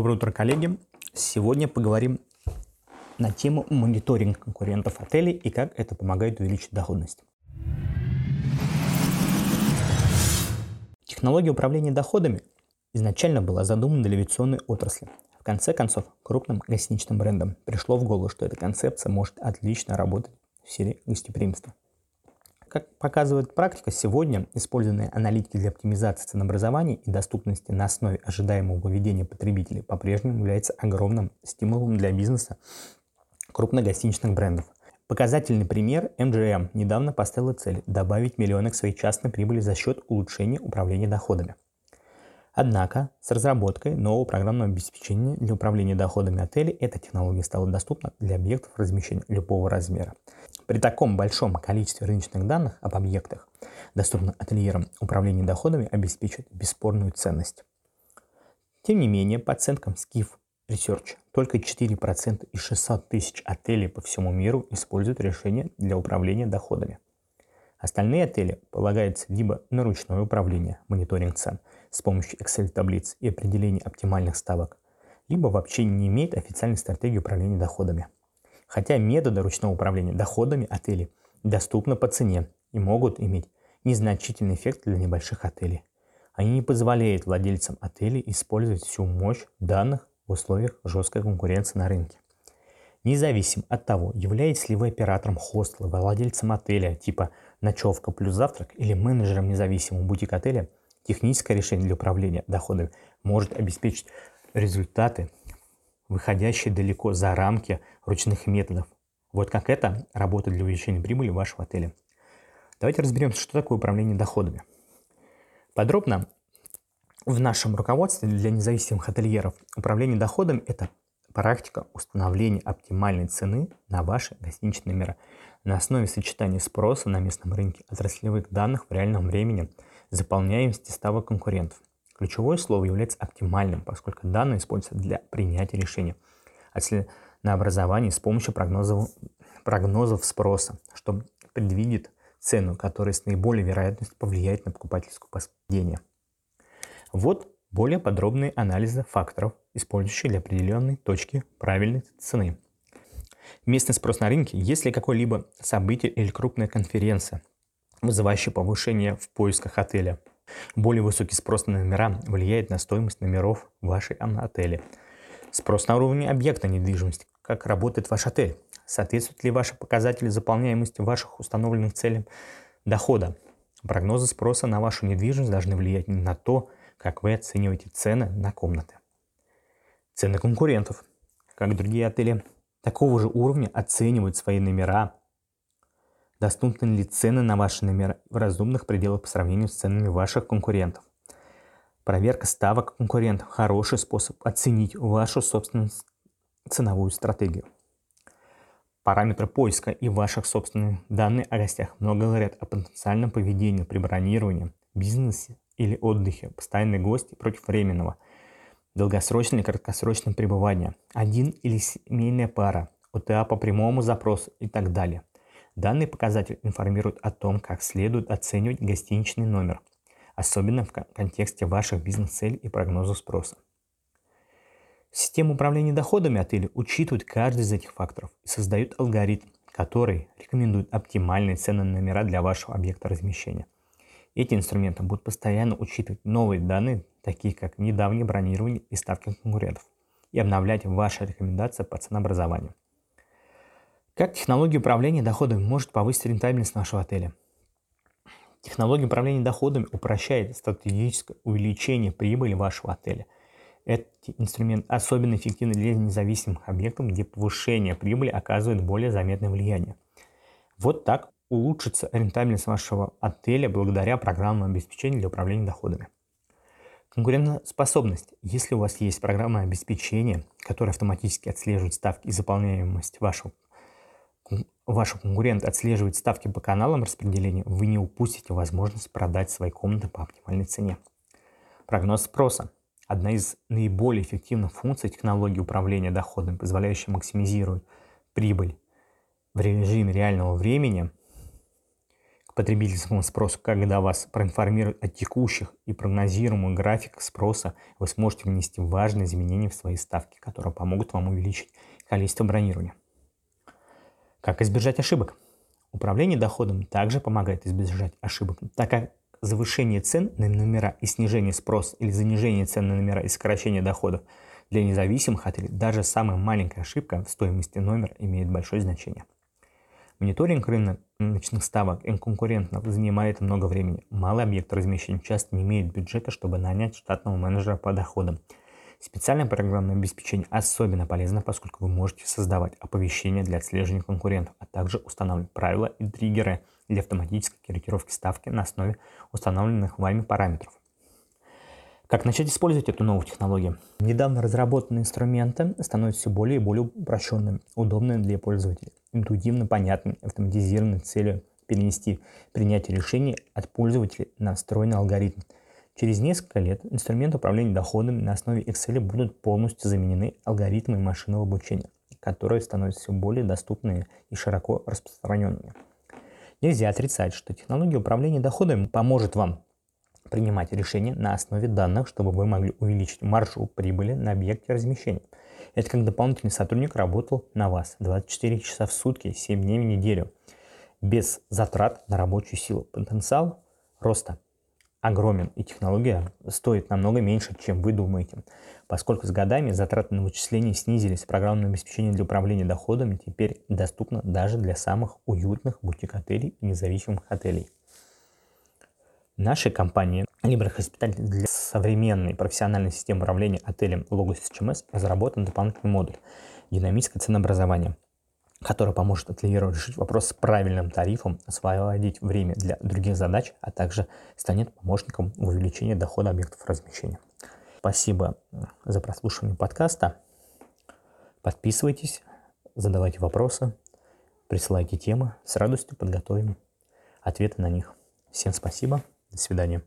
Доброе утро, коллеги. Сегодня поговорим на тему мониторинга конкурентов отелей и как это помогает увеличить доходность. Технология управления доходами изначально была задумана для авиационной отрасли. В конце концов, крупным гостиничным брендам пришло в голову, что эта концепция может отлично работать в сфере гостеприимства. Как показывает практика, сегодня использованные аналитики для оптимизации ценообразования и доступности на основе ожидаемого поведения потребителей по-прежнему является огромным стимулом для бизнеса крупных гостиничных брендов. Показательный пример MGM недавно поставила цель добавить миллионы к своей частной прибыли за счет улучшения управления доходами. Однако с разработкой нового программного обеспечения для управления доходами отелей эта технология стала доступна для объектов размещения любого размера. При таком большом количестве рыночных данных об объектах, доступных ательерам, управление доходами обеспечит бесспорную ценность. Тем не менее, по оценкам Skiff Research, только 4% из 600 тысяч отелей по всему миру используют решения для управления доходами. Остальные отели полагаются либо на ручное управление, мониторинг цен с помощью Excel-таблиц и определения оптимальных ставок, либо вообще не имеют официальной стратегии управления доходами – хотя методы ручного управления доходами отелей доступны по цене и могут иметь незначительный эффект для небольших отелей. Они не позволяют владельцам отелей использовать всю мощь данных в условиях жесткой конкуренции на рынке. Независимо от того, являетесь ли вы оператором хостела, владельцем отеля типа ночевка плюс завтрак или менеджером независимого бутик-отеля, техническое решение для управления доходами может обеспечить результаты выходящие далеко за рамки ручных методов. Вот как это работает для увеличения прибыли вашего отеля. Давайте разберемся, что такое управление доходами. Подробно в нашем руководстве для независимых ательеров управление доходами – это практика установления оптимальной цены на ваши гостиничные номера на основе сочетания спроса на местном рынке, отраслевых данных в реальном времени, заполняемости ставок конкурентов. Ключевое слово является оптимальным, поскольку данные используются для принятия решения на образование с помощью прогнозов, прогнозов спроса, что предвидит цену, которая с наиболей вероятностью повлияет на покупательское поведение. Вот более подробные анализы факторов, использующие для определенной точки правильной цены. Местный спрос на рынке, если какое-либо событие или крупная конференция, вызывающая повышение в поисках отеля – более высокий спрос на номера влияет на стоимость номеров в вашей отеле. Спрос на уровне объекта недвижимости. Как работает ваш отель? Соответствуют ли ваши показатели заполняемости ваших установленных целей дохода? Прогнозы спроса на вашу недвижимость должны влиять на то, как вы оцениваете цены на комнаты. Цены конкурентов. Как другие отели такого же уровня оценивают свои номера Доступны ли цены на ваши номера в разумных пределах по сравнению с ценами ваших конкурентов? Проверка ставок конкурентов – хороший способ оценить вашу собственную ценовую стратегию. Параметры поиска и ваших собственных данных о гостях много говорят о потенциальном поведении при бронировании, бизнесе или отдыхе, постоянные гости против временного, долгосрочное и краткосрочное пребывание, один или семейная пара, ОТА по прямому запросу и так далее. Данный показатель информирует о том, как следует оценивать гостиничный номер, особенно в контексте ваших бизнес-целей и прогноза спроса. Система управления доходами отеля учитывает каждый из этих факторов и создает алгоритм, который рекомендует оптимальные цены на номера для вашего объекта размещения. Эти инструменты будут постоянно учитывать новые данные, такие как недавнее бронирование и ставки конкурентов, и обновлять ваши рекомендации по ценообразованию. Как технология управления доходами может повысить рентабельность нашего отеля? Технология управления доходами упрощает стратегическое увеличение прибыли вашего отеля. Этот инструмент особенно эффективен для независимых объектов, где повышение прибыли оказывает более заметное влияние. Вот так улучшится рентабельность вашего отеля благодаря программному обеспечению для управления доходами. Конкурентоспособность. Если у вас есть программа обеспечения, которая автоматически отслеживает ставки и заполняемость вашего ваш конкурент отслеживает ставки по каналам распределения, вы не упустите возможность продать свои комнаты по оптимальной цене. Прогноз спроса. Одна из наиболее эффективных функций технологии управления доходом, позволяющая максимизировать прибыль в режиме реального времени. Потребительскому спросу, когда вас проинформируют о текущих и прогнозируемых графиках спроса, вы сможете внести важные изменения в свои ставки, которые помогут вам увеличить количество бронирования. Как избежать ошибок? Управление доходом также помогает избежать ошибок, так как завышение цен на номера и снижение спроса или занижение цен на номера и сокращение доходов для независимых отелей даже самая маленькая ошибка в стоимости номера имеет большое значение. Мониторинг рыночных ставок и конкурентов занимает много времени. Малый объект размещения часто не имеет бюджета, чтобы нанять штатного менеджера по доходам. Специальное программное обеспечение особенно полезно, поскольку вы можете создавать оповещения для отслеживания конкурентов, а также устанавливать правила и триггеры для автоматической корректировки ставки на основе установленных вами параметров. Как начать использовать эту новую технологию? Недавно разработанные инструменты становятся все более и более упрощенными, удобными для пользователей, интуитивно понятными, автоматизированными целью перенести принятие решений от пользователей на встроенный алгоритм. Через несколько лет инструменты управления доходами на основе Excel будут полностью заменены алгоритмами машинного обучения, которые становятся все более доступными и широко распространенными. Нельзя отрицать, что технология управления доходами поможет вам принимать решения на основе данных, чтобы вы могли увеличить маржу прибыли на объекте размещения. Это как дополнительный сотрудник работал на вас 24 часа в сутки, 7 дней в неделю, без затрат на рабочую силу. Потенциал роста огромен, и технология стоит намного меньше, чем вы думаете. Поскольку с годами затраты на вычисления снизились, программное обеспечение для управления доходами теперь доступно даже для самых уютных бутик-отелей и независимых отелей нашей компании Libra Hospitality для современной профессиональной системы управления отелем Logos HMS разработан дополнительный модуль «Динамическое ценообразование», который поможет ательеру решить вопрос с правильным тарифом, освободить время для других задач, а также станет помощником в увеличении дохода объектов размещения. Спасибо за прослушивание подкаста. Подписывайтесь, задавайте вопросы, присылайте темы. С радостью подготовим ответы на них. Всем спасибо. До свидания.